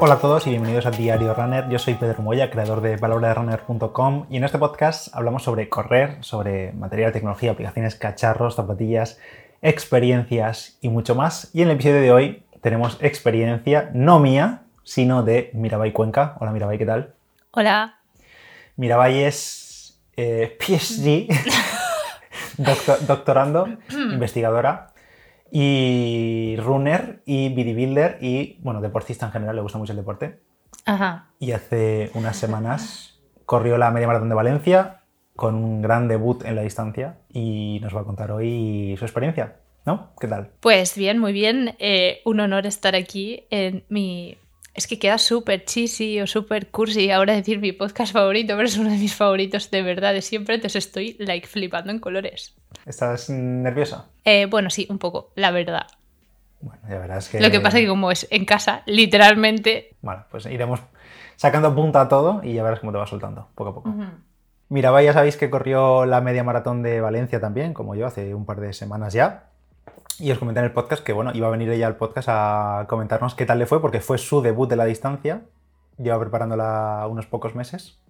Hola a todos y bienvenidos a Diario Runner. Yo soy Pedro Moya, creador de valorarunner.com y en este podcast hablamos sobre correr, sobre material, tecnología, aplicaciones, cacharros, zapatillas, experiencias y mucho más. Y en el episodio de hoy tenemos experiencia no mía, sino de Mirabai Cuenca. Hola Mirabai, ¿qué tal? Hola. Mirabai es eh, PhD, doctorando, investigadora y runner y bodybuilder y, bueno, deportista en general, le gusta mucho el deporte. Ajá. Y hace unas semanas corrió la media maratón de Valencia con un gran debut en la distancia y nos va a contar hoy su experiencia, ¿no? ¿Qué tal? Pues bien, muy bien. Eh, un honor estar aquí en mi es que queda súper cheesy o súper cursi ahora decir mi podcast favorito, pero es uno de mis favoritos de verdad de siempre, entonces estoy like flipando en colores. ¿Estás nerviosa? Eh, bueno, sí, un poco, la verdad. Bueno, ya verás que... Lo que pasa es que como es en casa, literalmente... Bueno, pues iremos sacando punta a todo y ya verás cómo te va soltando, poco a poco. Mira, ya sabéis que corrió la media maratón de Valencia también, como yo, hace un par de semanas ya. Y os comenté en el podcast que, bueno, iba a venir ella al podcast a comentarnos qué tal le fue, porque fue su debut de la distancia. Lleva preparándola unos pocos meses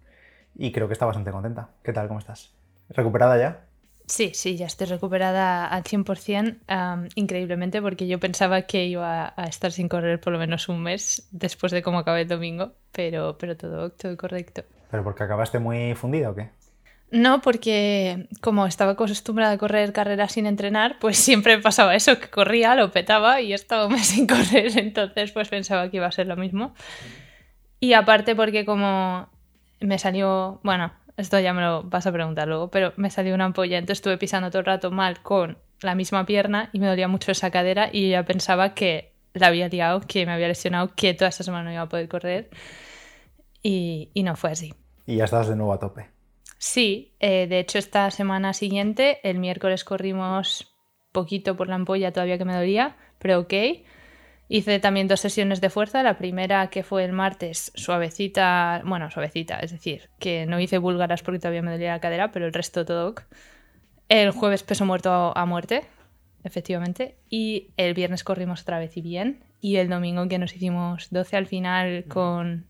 y creo que está bastante contenta. ¿Qué tal? ¿Cómo estás? ¿Recuperada ya? Sí, sí, ya estoy recuperada al 100%, increíblemente, porque yo pensaba que iba a estar sin correr por lo menos un mes después de cómo acabé el domingo, pero, pero todo, todo correcto. ¿Pero porque acabaste muy fundida o qué? No, porque como estaba acostumbrada a correr carreras sin entrenar, pues siempre pasaba eso, que corría, lo petaba y estaba un mes sin correr, entonces pues pensaba que iba a ser lo mismo. Y aparte porque como me salió, bueno, esto ya me lo vas a preguntar luego, pero me salió una ampolla, entonces estuve pisando todo el rato mal con la misma pierna y me dolía mucho esa cadera y ya pensaba que la había liado, que me había lesionado, que toda esta semana no iba a poder correr y, y no fue así. Y ya estás de nuevo a tope. Sí, eh, de hecho esta semana siguiente, el miércoles corrimos poquito por la ampolla todavía que me dolía, pero ok. Hice también dos sesiones de fuerza, la primera que fue el martes suavecita, bueno, suavecita, es decir, que no hice búlgaras porque todavía me dolía la cadera, pero el resto todo. El jueves peso muerto a muerte, efectivamente, y el viernes corrimos otra vez y bien, y el domingo que nos hicimos 12 al final con,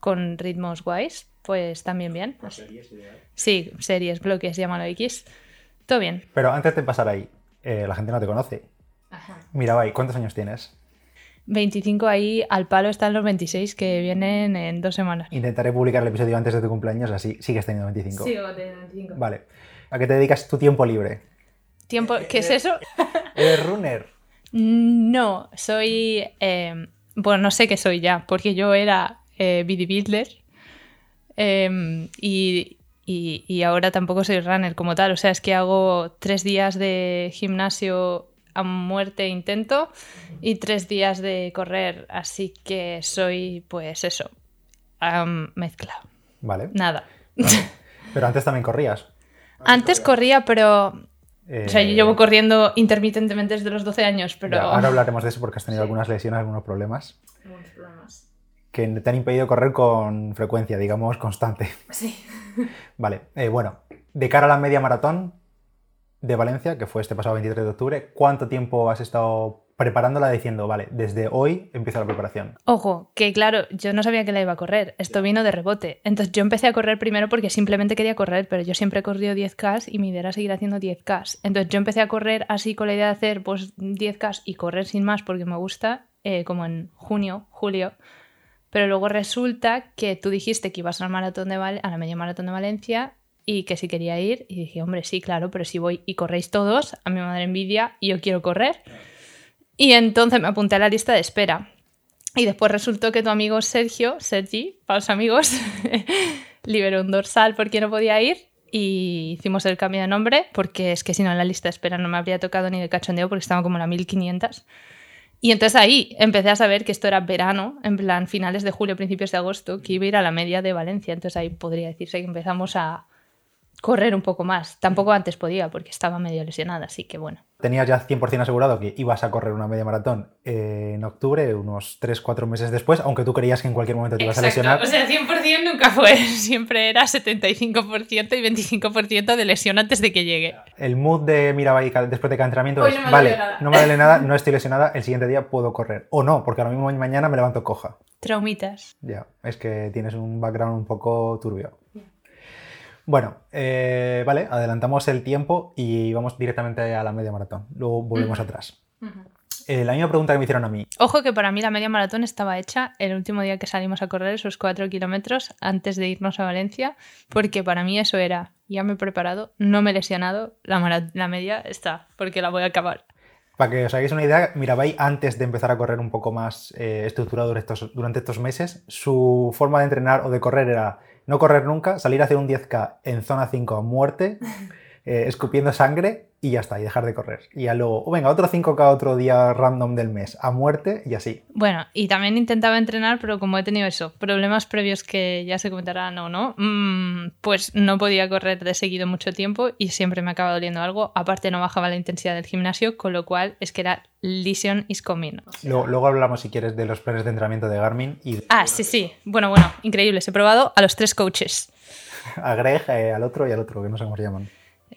con ritmos guays, pues también bien. series, sí, series, bloques, llámalo X. Todo bien. Pero antes de pasar ahí, eh, la gente no te conoce. Ajá. Mira, ahí, ¿cuántos años tienes? 25 ahí, al palo están los 26 que vienen en dos semanas. Intentaré publicar el episodio antes de tu cumpleaños, así sigues teniendo 25. Sigo teniendo 25. Vale. ¿A qué te dedicas tu tiempo libre? ¿Tiempo? ¿Qué es eso? ¿Eres runner? No, soy... Eh, bueno, no sé qué soy ya, porque yo era eh, bodybuilder Em, y, ahora tampoco soy runner como tal. O sea, es que hago tres días de gimnasio a muerte intento y tres días de correr. Así que soy, pues eso, mezcla. Vale. Nada. Pero antes también corrías. Antes corría, pero O sea, yo llevo eh, corriendo intermitentemente desde los 12 años, pero... ahora hablaremos de eso porque has tenido algunas lesiones, algunos problemas. Algunos problemas que te han impedido correr con frecuencia, digamos, constante. Sí. Vale, eh, bueno, de cara a la media maratón de Valencia, que fue este pasado 23 de octubre, ¿cuánto tiempo has estado preparándola diciendo, vale, desde hoy empieza la preparación? Ojo, que claro, yo no sabía que la iba a correr, esto vino de rebote. Entonces yo empecé a correr primero porque simplemente quería correr, pero yo siempre he corrido 10K y mi idea era seguir haciendo 10K. Entonces yo empecé a correr así con la idea de hacer pues 10K y correr sin más porque me gusta, eh, como en junio, julio. Pero luego resulta que tú dijiste que ibas al maratón de a la media maratón de Valencia y que si quería ir. Y dije, hombre, sí, claro, pero si voy y corréis todos, a mi madre envidia y yo quiero correr. Y entonces me apunté a la lista de espera. Y después resultó que tu amigo Sergio, Sergi, para los amigos, liberó un dorsal porque no podía ir y hicimos el cambio de nombre porque es que si no en la lista de espera no me habría tocado ni de cachondeo porque estaba como en la 1500. Y entonces ahí empecé a saber que esto era verano, en plan finales de julio, principios de agosto, que iba a ir a la media de Valencia. Entonces ahí podría decirse que empezamos a correr un poco más. Tampoco antes podía porque estaba medio lesionada, así que bueno. Tenías ya 100% asegurado que ibas a correr una media maratón eh, en octubre, unos 3-4 meses después, aunque tú creías que en cualquier momento te ibas a lesionar. O sea, 100% nunca fue, siempre era 75% y 25% de lesión antes de que llegue. El mood de Mirabai después de cada entrenamiento es, vale, no me duele nada, no estoy lesionada, el siguiente día puedo correr. O no, porque ahora mismo mañana me levanto coja. Traumitas. Ya, es que tienes un background un poco turbio. Bueno, eh, vale, adelantamos el tiempo y vamos directamente a la media maratón. Luego volvemos atrás. Eh, la misma pregunta que me hicieron a mí. Ojo que para mí la media maratón estaba hecha el último día que salimos a correr esos cuatro kilómetros antes de irnos a Valencia, porque para mí eso era, ya me he preparado, no me he lesionado, la, la media está, porque la voy a acabar. Para que os hagáis una idea, Mirabai, antes de empezar a correr un poco más eh, estructurado durante estos meses, su forma de entrenar o de correr era no correr nunca, salir a hacer un 10K en zona 5 a muerte, eh, escupiendo sangre y ya está, y dejar de correr. Y ya luego, oh, venga, otro 5K otro día random del mes, a muerte y así. Bueno, y también intentaba entrenar, pero como he tenido eso, problemas previos que ya se comentarán o no, mm, pues no podía correr de seguido mucho tiempo y siempre me acaba doliendo algo. Aparte no bajaba la intensidad del gimnasio, con lo cual es que era lesion is coming. luego, hablamos, si quieres, de los planes de entrenamiento de Garmin. Y... Ah, sí, sí. Bueno, bueno, increíble. He probado a los tres coaches. A Greg, eh, al otro y al otro, que no sé cómo se llaman.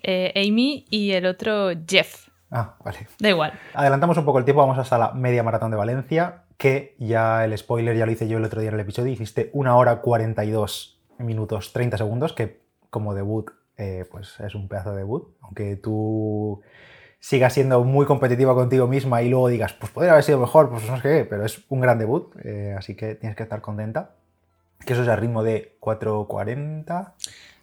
Eh, Amy y el otro Jeff. Ah, vale. Da igual. Adelantamos un poco el tiempo, vamos hasta la media maratón de Valencia, que ya el spoiler ya lo hice yo el otro día en el episodio, hiciste una hora 42 minutos 30 segundos, que como debut, eh, pues es un pedazo de debut, aunque tú sigas siendo muy competitiva contigo misma y luego digas, pues podría haber sido mejor, pues no sé qué, pero es un gran debut, eh, así que tienes que estar contenta. Que eso es al ritmo de 4.40.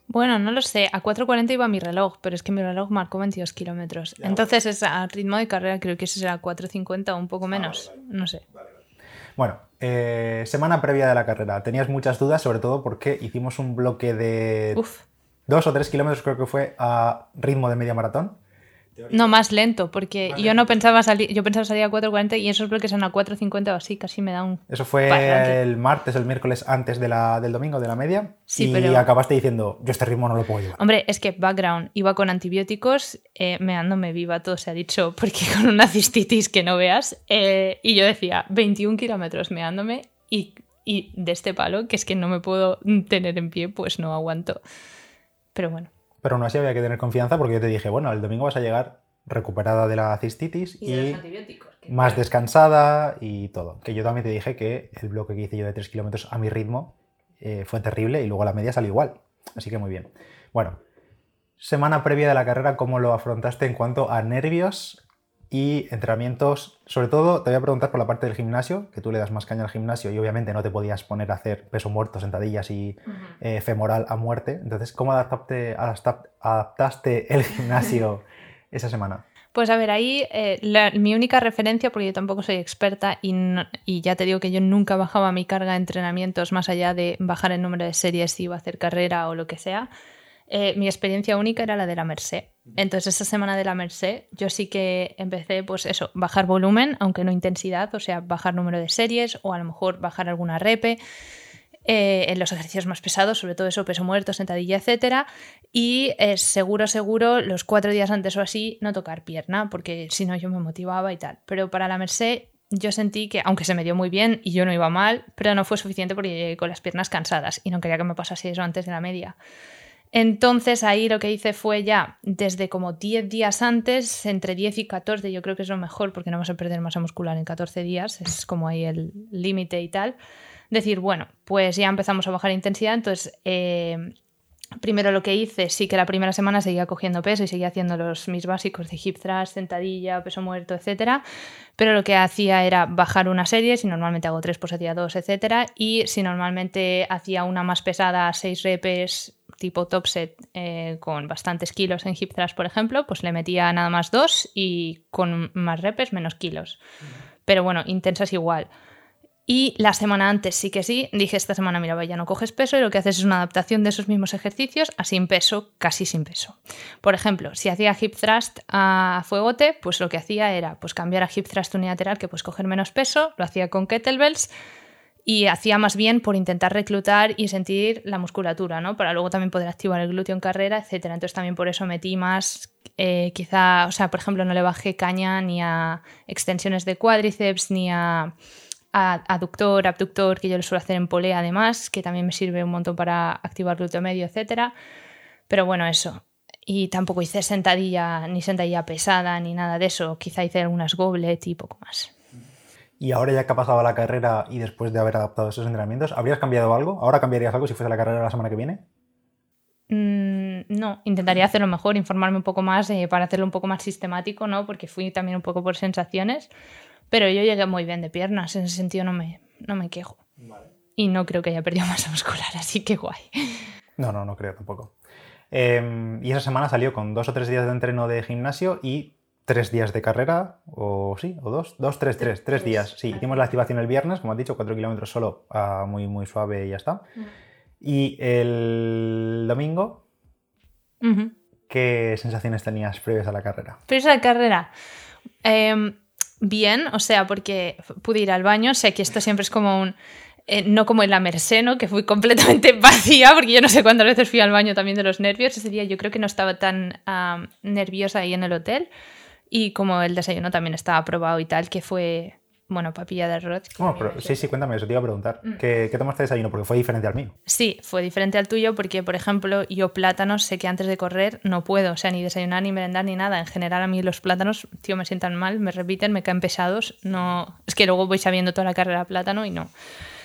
Bueno, no lo sé. A 4.40 iba mi reloj, pero es que mi reloj marcó 22 kilómetros. Entonces, es a ritmo de carrera creo que eso será 4.50 o un poco ah, menos. No sé. Bueno, eh, semana previa de la carrera. Tenías muchas dudas, sobre todo porque hicimos un bloque de dos o tres kilómetros, creo que fue, a ritmo de media maratón. No, más lento, porque yo no pensaba salir, yo pensaba salir a 4.40 y esos bloques son a 4.50 o así, casi me da un... Eso fue el martes, el miércoles antes de la, del domingo, de la media, sí, y acabaste diciendo, yo este ritmo no lo puedo llevar. Hombre, es que background, iba con antibióticos, eh, meándome viva, todo se ha dicho, porque con una cistitis que no veas, eh, y yo decía, 21 kilómetros meándome y, y de este palo, que es que no me puedo tener en pie, pues no aguanto. Pero bueno. Pero no así había que tener confianza porque yo te dije, bueno, el domingo vas a llegar recuperada de la cistitis y, más descansada y todo. Que yo también te dije que el bloque que hice yo de 3 kilómetros a mi ritmo eh, fue terrible y luego la media salió igual. Así que muy bien. Bueno, semana previa de la carrera, ¿cómo lo afrontaste en cuanto a nervios y entrenamientos. Sobre todo, te voy a preguntar por la parte del gimnasio, que tú le das más caña al gimnasio y obviamente no te podías poner a hacer peso muerto, sentadillas y eh, femoral a muerte. Entonces, ¿cómo adaptaste, adaptaste el gimnasio esa semana? Pues a ver, ahí eh, mi única referencia, porque yo tampoco soy experta y, y, ya te digo que yo nunca bajaba mi carga de entrenamientos más allá de bajar el número de series si iba a hacer carrera o lo que sea, eh, mi experiencia única era la de la Merced. Entonces, esa semana de la Merced, yo sí que empecé, pues eso, bajar volumen, aunque no intensidad, o sea, bajar número de series o a lo mejor bajar alguna repe. Eh, en los ejercicios más pesados, sobre todo eso, peso muerto, sentadilla, etcétera, y eh, seguro, seguro, los cuatro días antes o así, no tocar pierna, porque si no yo me motivaba y tal. Pero para la Merced yo sentí que, aunque se me dio muy bien y yo no iba mal, pero no fue suficiente porque llegué con las piernas cansadas y no quería que me pasase eso antes de la media. Entonces ahí lo que hice fue ya desde como 10 días antes, entre 10 y 14, yo creo que es lo mejor porque no vamos a perder masa muscular en 14 días, es como ahí el límite y tal. Decir, bueno, pues ya empezamos a bajar intensidad, entonces eh, primero lo que hice, sí que la primera semana seguía cogiendo peso y seguía haciendo los mis básicos de hip thrust, sentadilla, peso muerto, etcétera, pero lo que hacía era bajar una serie, si normalmente hago 3 pues hacía 2, etcétera, y si normalmente hacía una más pesada, 6 repes tipo top set eh, con bastantes kilos en hip thrust, por ejemplo, pues le metía nada más 2 y con más repes menos kilos. Pero bueno, intensas igual. Y la semana antes sí que sí, dije esta semana, mira, ya no coges peso y lo que haces es una adaptación de esos mismos ejercicios a sin peso, casi sin peso. Por ejemplo, si hacía hip thrust a fuegote, pues lo que hacía era pues cambiar a hip thrust unilateral, que puedes coger menos peso, lo hacía con kettlebells y hacía más bien por intentar reclutar y sentir la musculatura, ¿no? Para luego también poder activar el glúteo en carrera, etc. Entonces también por eso metí más, eh, quizá, o sea, por ejemplo, no le bajé caña ni a extensiones de cuádriceps, ni a, aductor, abductor, que yo lo suelo hacer en polea además, que también me sirve un montón para activar glúteo medio, etc. Pero bueno, eso. Y tampoco hice sentadilla, ni sentadilla pesada, ni nada de eso. Quizá hice algunas goblet y poco más. Y ahora ya que ha pasado la carrera y después de haber adaptado esos entrenamientos, ¿habrías cambiado algo? ¿Ahora cambiarías algo si fuese la carrera la semana que viene? Mm, no, intentaría hacerlo mejor, informarme un poco más eh, para hacerlo un poco más sistemático, ¿no? Porque fui también un poco por sensaciones, pero yo llegué muy bien de piernas, en ese sentido no me, no me quejo. Y no creo que haya perdido masa muscular, así que guay. No, no, no creo tampoco. Em, y esa semana salió con dos o tres días de entreno de gimnasio y tres días de carrera, o sí, o dos, dos, tres, tres, tres días. Sí, hicimos la activación el viernes, como has dicho, cuatro kilómetros solo, ah, muy, muy suave y ya está. Mm. Y el domingo, ¿qué sensaciones tenías previas a la carrera? Previas a la carrera. Em, bien, o sea, porque pude ir al baño, sé que esto siempre es como un... Eh, no como en la Merseno, que fui completamente vacía, porque yo no sé cuántas veces fui al baño también de los nervios. Ese día yo creo que no estaba tan nerviosa ahí en el hotel. Y como el desayuno también estaba probado y tal, que fue, bueno, papilla de arroz. sí, sí, cuéntame, eso te iba a preguntar. Mm. ¿Qué, ¿Qué, tomaste de desayuno? Porque fue diferente al mío. Sí, fue diferente al tuyo porque, por ejemplo, yo plátanos sé que antes de correr no puedo, o sea, ni desayunar, ni merendar, ni nada. En general a mí los plátanos, tío, me sientan mal, me repiten, me caen pesados. No... Es que luego voy sabiendo toda la carrera plátano y no.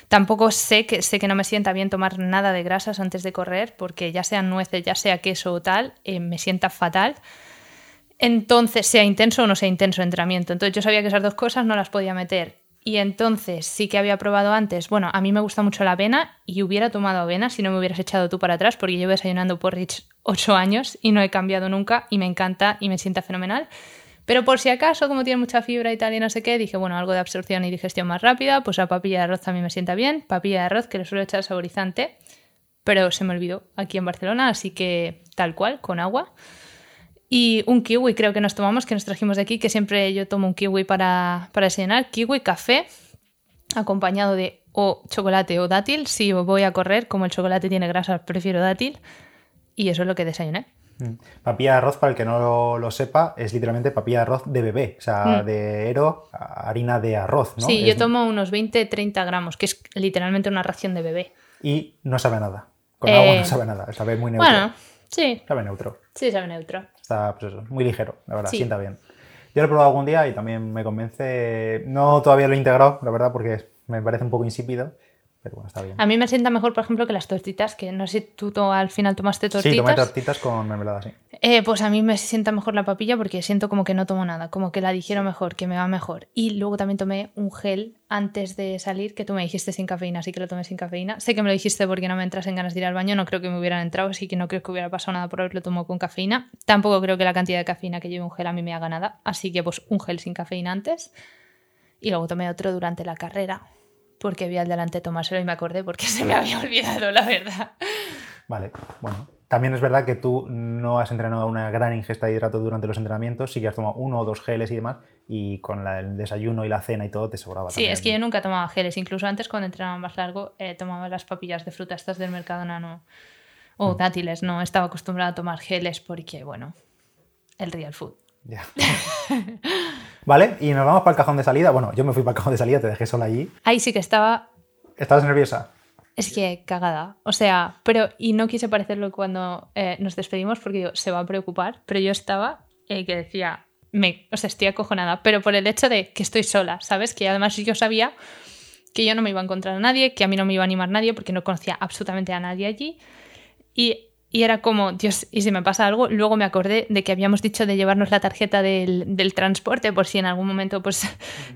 Tampoco sé que, sé que no me sienta bien tomar nada de grasas antes de correr porque ya sean nueces, ya sea queso o tal, eh, me sienta fatal entonces sea intenso o no sea intenso el entrenamiento. Entonces yo sabía que esas dos cosas no las podía meter. Y entonces sí que había probado antes, bueno, a mí me gusta mucho la avena y hubiera tomado avena si no me hubieras echado tú para atrás porque llevo desayunando porridge ocho años y no he cambiado nunca y me encanta y me sienta fenomenal. Pero por si acaso, como tiene mucha fibra y tal y no sé qué, dije, bueno, algo de absorción y digestión más rápida, pues la papilla de arroz también me sienta bien. Papilla de arroz que le suelo echar saborizante, pero se me olvidó aquí en Barcelona, así que tal cual, con agua. Y un kiwi creo que nos tomamos, que nos trajimos de aquí, que siempre yo tomo un kiwi para, para desayunar. Kiwi, café, acompañado de o chocolate o dátil. Si voy a correr, como el chocolate tiene grasa, prefiero dátil. Y eso es lo que desayuné. Mm. Papilla de arroz, para el que no lo, sepa, es literalmente papilla de arroz de bebé, o sea, mm. de ero, harina de arroz, ¿no? Sí, yo tomo unos 20-30 gramos, que es literalmente una ración de bebé. Y no sabe nada. Con agua no eh, sabe nada, sabe muy neutro. Bueno, sí. Sabe neutro. Sí, sabe neutro. Está, pues eso, muy ligero, la verdad, sienta bien. Yo lo he probado algún día y también me convence. No todavía lo he integrado, la verdad, porque me parece un poco insípido. Pero bueno, está bien. A mí me sienta mejor, por ejemplo, que las tortitas, que no sé si tú al final tomaste tortitas. Sí, tomé tortitas con mermelada, sí. Eh, pues a mí me sienta mejor la papilla porque siento como que no tomo nada, como que la digiero mejor, que me va mejor. Y luego también tomé un gel antes de salir que tú me dijiste sin cafeína, así que lo tomé sin cafeína. Sé que me lo dijiste porque no me entras en ganas de ir al baño, no creo que me hubieran entrado, así que no creo que hubiera pasado nada por haberlo tomado con cafeína. Tampoco creo que la cantidad de cafeína que lleve un gel a mí me haga nada, así que pues un gel sin cafeína antes. Y luego tomé otro durante la carrera, porque vi al delante tomárselo y me acordé porque se me había olvidado, la verdad. Vale, bueno. También es verdad que tú no has entrenado una gran ingesta de hidratos durante los entrenamientos, sí que has tomado uno o dos geles y demás, y con el desayuno y la cena y todo te sobraba. Sí, es que yo nunca tomaba geles, incluso antes cuando entrenaba más largo eh, tomaba las papillas de fruta estas del mercado nano o mm. dátiles, no estaba acostumbrada a tomar geles porque, bueno, el real food. Ya. vale, y nos vamos para el cajón de salida. Bueno, yo me fui para el cajón de salida, te dejé sola allí. Ahí sí que estaba. ¿Estabas nerviosa? Es que cagada. O sea, pero. Y no quise parecerlo cuando eh, nos despedimos porque digo, se va a preocupar. Pero yo estaba eh, que decía, me, o sea, estoy acojonada. Pero por el hecho de que estoy sola, ¿sabes? Que además yo sabía que yo no me iba a encontrar a nadie, que a mí no me iba a animar nadie porque no conocía absolutamente a nadie allí. Y y era como, Dios, ¿y si me pasa algo? Luego me acordé de que habíamos dicho de llevarnos la tarjeta del, del, transporte por si en algún momento, pues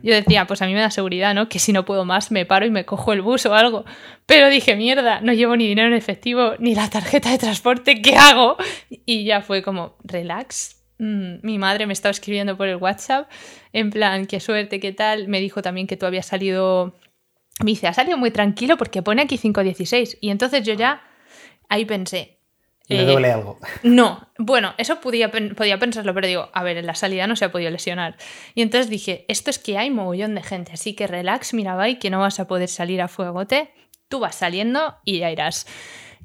yo decía, pues a mí me da seguridad, ¿no? Que si no puedo más me paro y me cojo el bus o algo. Pero dije, mierda, no llevo ni dinero en efectivo ni la tarjeta de transporte, ¿qué hago? Y ya fue como, relax. Mm, mi madre me estaba escribiendo por el WhatsApp, en plan, qué suerte, qué tal. Me dijo también que tú habías salido, me dice, ha salido muy tranquilo porque pone aquí 5.16. Y entonces yo ya ahí pensé, Le duele algo. No, bueno, eso podía, podía pensarlo, pero digo, a ver, en la salida no se ha podido lesionar. Y entonces dije, esto es que hay mogollón de gente, así que relax, mira, y que no vas a poder salir a fuegote, tú vas saliendo y ya irás.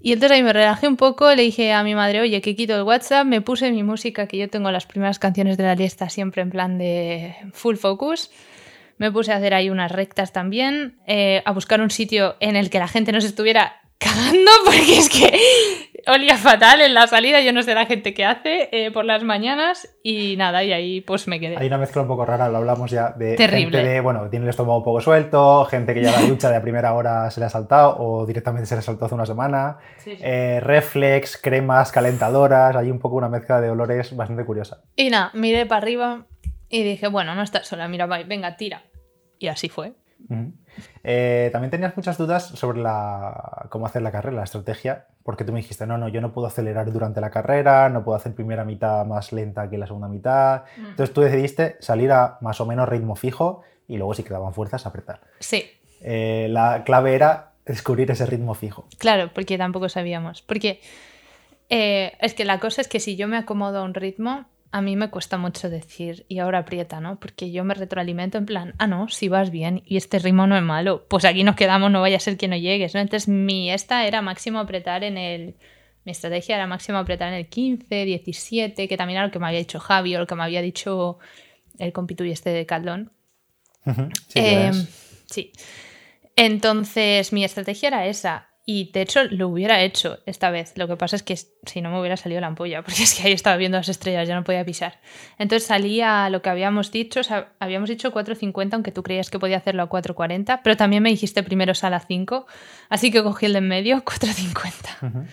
Y entonces ahí me relajé un poco, le dije a mi madre, oye, que quito el WhatsApp, me puse mi música, que yo tengo las primeras canciones de la lista siempre en plan de full focus. Me puse a hacer ahí unas rectas también, eh, a buscar un sitio en el que la gente no se estuviera cagando, porque es que olía fatal en la salida, yo no sé la gente qué hace eh, por las mañanas y nada, y ahí pues me quedé. Hay una mezcla un poco rara, lo hablamos ya, de Terrible. gente de, bueno, tiene el estómago un poco suelto, gente que ya la ducha de a primera hora se le ha saltado o directamente se le ha saltado hace una semana, eh, reflex, cremas, calentadoras, hay un poco una mezcla de olores bastante curiosa. Y nada, miré para arriba y dije, bueno, no estás sola, mira, venga, tira. Y así fue. Eh, también tenías muchas dudas sobre la, cómo hacer la carrera, la estrategia, porque tú me dijiste, no, no, yo no puedo acelerar durante la carrera, no puedo hacer primera mitad más lenta que la segunda mitad. Entonces tú decidiste salir a más o menos ritmo fijo y luego si quedaban fuerzas apretar. Sí. Eh, la clave era descubrir ese ritmo fijo. Claro, porque tampoco sabíamos. Porque eh, es que la cosa es que si yo me acomodo a un ritmo, a mí me cuesta mucho decir y ahora aprieta, ¿no? Porque yo me retroalimento en plan, ah, no, si vas bien y este ritmo no es malo, pues aquí nos quedamos, no vaya a ser que no llegues, ¿no? Entonces mi esta era máximo apretar en el... Mi estrategia era máximo apretar en el 15, 17, que también era lo que me había dicho Javi o lo que me había dicho el compitu y este de Caldón. sí, em, sí. Entonces mi estrategia era esa. Y de hecho lo hubiera hecho esta vez. Lo que pasa es que si no me hubiera salido la ampolla, porque es que ahí estaba viendo las estrellas, ya no podía pisar. Entonces salía lo que habíamos dicho, o sea, habíamos dicho 4.50, aunque tú creías que podía hacerlo a 4.40, pero también me dijiste primero sala 5, así que cogí el de en medio, 4.50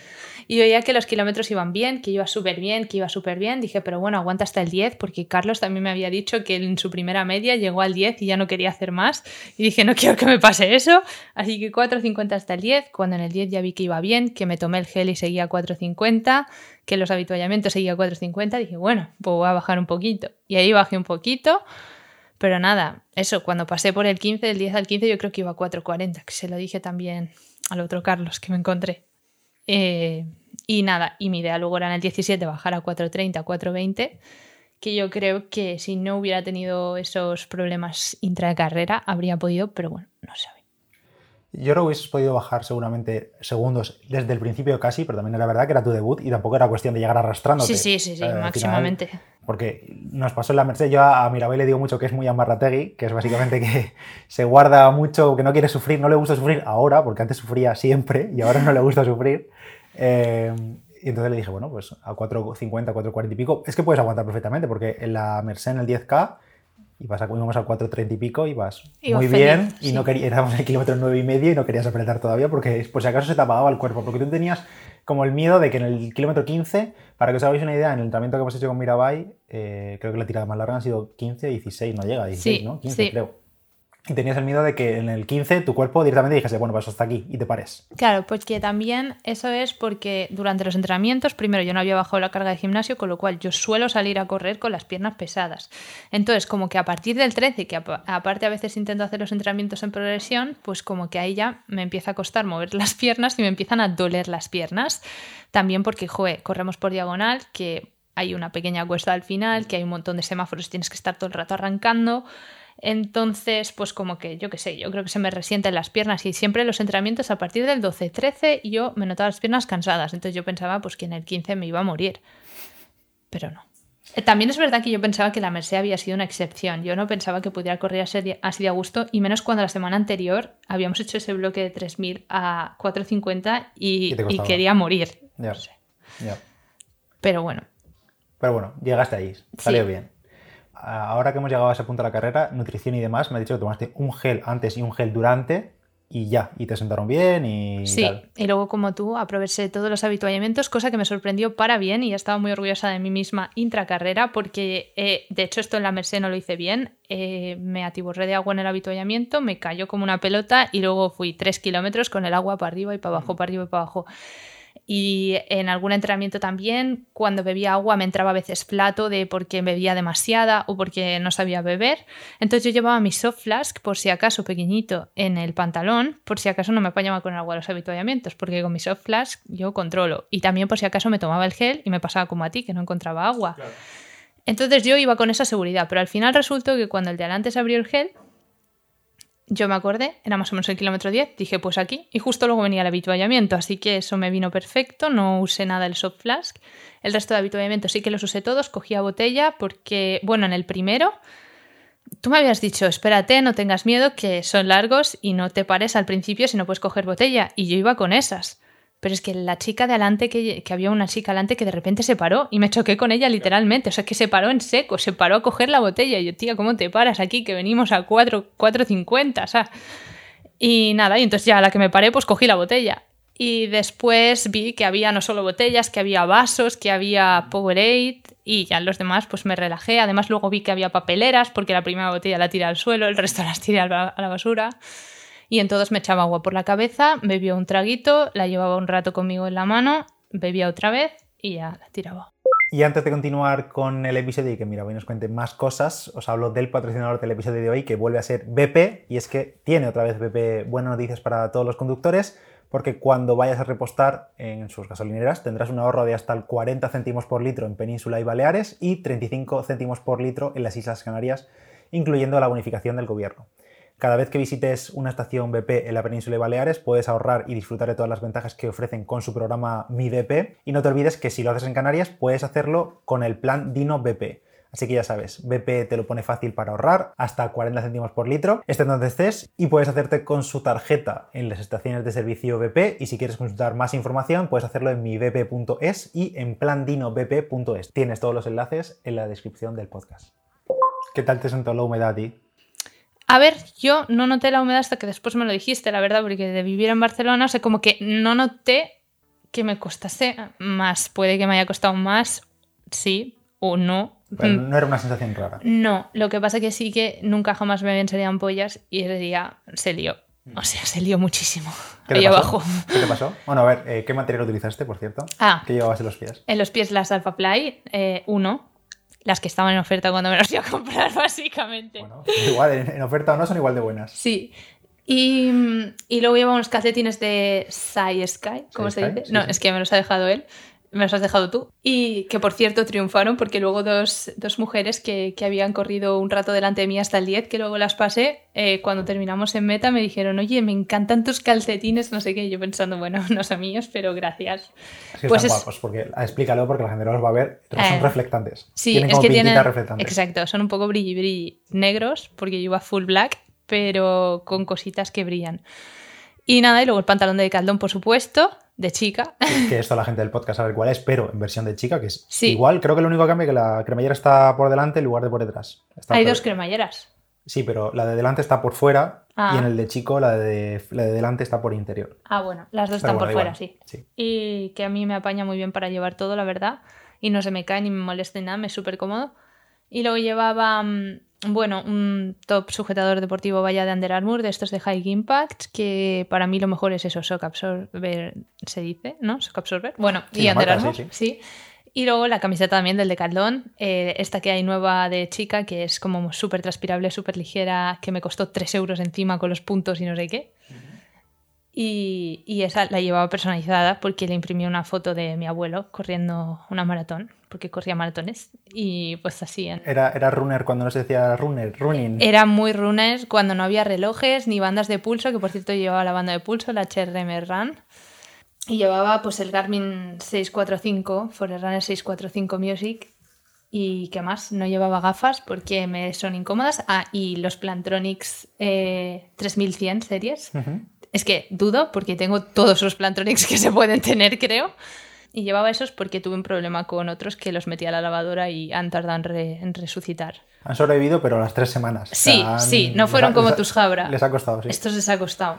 y veía que los kilómetros iban bien, que iba súper bien, que iba súper bien. Dije, pero bueno, aguanta hasta el 10, porque Carlos también me había dicho que en su primera media llegó al 10 y ya no quería hacer más. Y dije, no quiero que me pase eso. Así que 4.50 hasta el 10. Cuando en el 10 ya vi que iba bien, que me tomé el gel y seguía 4.50, que los habituallamientos seguía 4.50, dije, bueno, pues voy a bajar un poquito. Y ahí bajé un poquito. Pero nada, eso, cuando pasé por el 15, del 10 al 15, yo creo que iba a 4.40, que se lo dije también al otro Carlos que me encontré. Eh, y nada, y mi idea luego era en el 17 bajar a 4.30, 4.20, que yo creo que si no hubiera tenido esos problemas intracarrera habría podido, pero bueno, no sé. Yo creo que hubieses podido bajar seguramente segundos desde el principio casi, pero también era verdad que era tu debut y tampoco era cuestión de llegar arrastrando. Sí, sí, sí, sí eh, máximamente. porque nos pasó en la Merced, yo a Mirabel le digo mucho que es muy amarrategui, que es básicamente que se guarda mucho, que no quiere sufrir, no le gusta sufrir ahora, porque antes sufría siempre y ahora no le gusta sufrir. Eh, y entonces le dije, bueno, pues a 4.50, 4.40 y pico, es que puedes aguantar perfectamente, porque en la Merced en el 10K ibas a, íbamos al 4.30 y pico y vas muy bien y no querías, éramos el kilómetro 9 y medio y no querías apretar todavía porque por si acaso se te apagaba el cuerpo, porque tú tenías como el miedo de que en el kilómetro 15, para que os hagáis una idea, en el entrenamiento que hemos hecho con Mirabai, eh, creo que la tirada más larga han sido 15, 16, no llega a 16, ¿no? 15 creo y tenías el miedo de que en el 15 tu cuerpo directamente dijese, bueno, pues hasta aquí y te pares. Claro, pues que también eso es porque durante los entrenamientos, primero yo no había bajado la carga de gimnasio, con lo cual yo suelo salir a correr con las piernas pesadas. Entonces, como que a partir del 13, que aparte a veces intento hacer los entrenamientos en progresión, pues como que ahí ya me empieza a costar mover las piernas y me empiezan a doler las piernas. También porque, joe, corremos por diagonal, que hay una pequeña cuesta al final, que hay un montón de semáforos tienes que estar todo el rato arrancando. Entonces, pues como que, yo qué sé, yo creo que se me resienten las piernas y siempre los entrenamientos a partir del 12-13 yo me notaba las piernas cansadas. Entonces yo pensaba pues que en el 15 me iba a morir. Pero no. Eh, también es verdad que yo pensaba que la Merced había sido una excepción. Yo no pensaba que pudiera correr así de a gusto, y menos cuando la semana anterior habíamos hecho ese bloque de 3.000 a 4.50 y, y, quería morir. Ya. Pero bueno. Pero bueno, llegaste ahí, salió bien ahora que hemos llegado a ese punto de la carrera, nutrición y demás, me ha dicho que tomaste un gel antes y un gel durante y ya, y te sentaron bien y Sí, y luego como tú aproveché todos los habituallamientos, cosa que me sorprendió para bien y estaba muy orgullosa de mí misma intracarrera porque eh, de hecho esto en la Merced no lo hice bien, eh, me atiborré de agua en el habituallamiento, me cayó como una pelota y luego fui tres kilómetros con el agua para arriba y para abajo, para arriba y para abajo. Y en algún entrenamiento también, cuando bebía agua me entraba a veces plato de porque bebía demasiada o porque no sabía beber. Entonces yo llevaba mi soft flask, por si acaso pequeñito, en el pantalón, por si acaso no me apañaba con el agua los habituallamientos, porque con mi soft flask yo controlo. Y también por si acaso me tomaba el gel y me pasaba como a ti, que no encontraba agua. Entonces yo iba con esa seguridad, pero al final resultó que cuando el de adelante se abrió el gel, yo me acordé, era más o menos el kilómetro 10, dije pues aquí, y justo luego venía el habituallamiento, así que eso me vino perfecto, no usé nada del soft flask. El resto de habituallamiento sí que los usé todos, cogía botella porque, bueno, en el primero, tú me habías dicho, espérate, no tengas miedo, que son largos y no te pares al principio si no puedes coger botella, y yo iba con esas. Pero es que la chica de adelante, que, había una chica adelante que de repente se paró y me choqué con ella literalmente. O sea, que se paró en seco, se paró a coger la botella. Y yo, tía, ¿cómo te paras aquí? Que venimos a 4.50, o sea. Y nada, y entonces ya a la que me paré, pues cogí la botella. Y después vi que había no solo botellas, que había vasos, que había Powerade y ya los demás pues me relajé. Además luego vi que había papeleras porque la primera botella la tiré al suelo, el resto las tiré a la basura y en todos me echaba agua por la cabeza, bebía un traguito, la llevaba un rato conmigo en la mano, bebía otra vez y ya la tiraba. Y antes de continuar con el episodio y que mira, hoy nos cuente más cosas, os hablo del patrocinador del episodio de hoy que vuelve a ser BP y es que tiene otra vez BP buenas noticias para todos los conductores porque cuando vayas a repostar en sus gasolineras tendrás un ahorro de hasta el 40 céntimos por litro en Península y Baleares y 35 céntimos por litro en las Islas Canarias, incluyendo la bonificación del gobierno. Cada vez que visites una estación BP en la península de Baleares puedes ahorrar y disfrutar de todas las ventajas que ofrecen con su programa Mi BP. Y no te olvides que si lo haces en Canarias puedes hacerlo con el plan Dino BP. Así que ya sabes, BP te lo pone fácil para ahorrar, hasta 40 céntimos por litro, estés donde estés, y puedes hacerte con su tarjeta en las estaciones de servicio BP. Y si quieres consultar más información, puedes hacerlo en mibp.es y en plandinobp.es. Tienes todos los enlaces en la descripción del podcast. ¿Qué tal te sentó la humedad ti? A ver, yo no noté la humedad hasta que después me lo dijiste, la verdad, porque de vivir en Barcelona, o sea, como que no noté que me costase más. Puede que me haya costado más, sí o no. Pero no era una sensación rara. No, lo que pasa es que sí que nunca jamás me habían salido ampollas y ese día se lió. O sea, se lió muchísimo. ¿Qué ahí abajo. ¿Qué te pasó? Bueno, a ver, eh, ¿qué material utilizaste, por cierto? Ah. ¿Qué llevabas en los pies? En los pies las Alpha Play, eh, uno, las que estaban en oferta cuando me las iba a comprar, básicamente. Bueno, igual, en, oferta o no son igual de buenas. Sí. Y, y luego llevamos unos calcetines de Sai Sky, ¿cómo se dice? no, es que me los ha dejado él me los has dejado tú. Y que por cierto triunfaron porque luego dos, dos mujeres que, que, habían corrido un rato delante de mí hasta el 10, que luego las pasé, eh, cuando terminamos en meta me dijeron, oye, me encantan tus calcetines, no sé qué. Yo pensando, bueno, no son míos, pero gracias. Es que pues están guapos, porque explícalo porque la gente no los va a ver, pero son eh, reflectantes. Sí, tienen es que tienen. Exacto, son un poco brilli brilli negros, porque yo iba full black, pero con cositas que brillan. Y nada, y luego el pantalón de Caldón, por supuesto de chica. Que esto la gente del podcast sabe cuál es, pero en versión de chica, que es igual. Creo que lo único que cambia es que la cremallera está por delante en lugar de por detrás. Hay dos cremalleras. Sí, pero la de delante está por fuera y en ah. el de chico la de, la de delante está por interior. Ah, bueno, las dos están por fuera, sí. Y que a mí me apaña muy bien para llevar todo, la verdad. Y no se me cae ni me molesta nada, me es súper cómodo. Y luego llevaba mm, bueno, un top sujetador deportivo vaya de Under Armour, de estos de High Impact, que para mí lo mejor es eso, Shock Absorber, se dice, ¿no? Shock Absorber. Bueno, y Under Armour, sí, Y luego la camiseta también del Decathlon, eh, esta que hay nueva de chica, que es como súper transpirable, súper ligera, que me costó 3 euros encima con los puntos y no sé qué. Y, y, esa la llevaba personalizada porque le imprimí una foto de mi abuelo corriendo una maratón porque corría maratones y pues así. Era, era runner cuando no se decía runner, running. Era muy runner cuando no había relojes ni bandas de pulso, que por cierto llevaba la banda de pulso, la HRM Run. Y llevaba pues el Garmin 645, Forerunner 645 Music. ¿Y qué más? No llevaba gafas porque me son incómodas. Ah, y los Plantronics 3100 eh, series. Es que dudo porque tengo todos los Plantronics que se pueden tener, creo. Y llevaba esos porque tuve un problema con otros que los metí a la lavadora y han tardado en, resucitar. Han sobrevivido, pero las tres semanas. Sí, sí, no fueron como tus Jabra. Les ha costado, sí. Estos les ha costado.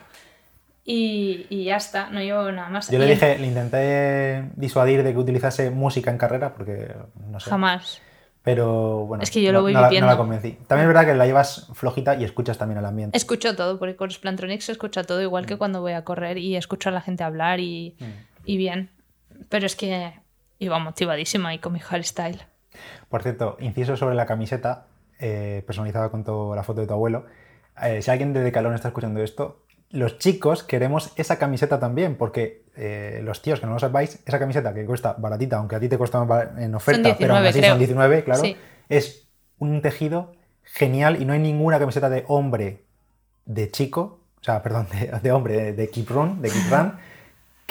Y, y, ya está, no llevo nada más. Yo le dije, le intenté disuadir de que utilizase música en carrera, porque no sé. Jamás. Pero bueno, es que yo lo voy no, viviendo. no la convencí. También es verdad que la llevas flojita y escuchas también el ambiente. Escucho todo, porque con los Plantronics se escucha todo, igual que mm. cuando voy a correr y escucho a la gente hablar y, mm. y bien. Pero es que iba motivadísima y con mi hairstyle. Por cierto, inciso sobre la camiseta eh, personalizada con toda la foto de tu abuelo. Eh, si alguien de Decalón está escuchando esto, los chicos queremos esa camiseta también, porque eh, los tíos que no lo sepáis, esa camiseta que cuesta baratita, aunque a ti te cuesta en oferta, pero aún así son 19, claro, es un tejido genial y no hay ninguna camiseta de hombre de chico, o sea, perdón, de, hombre, de, Keep Run, de Keep Run,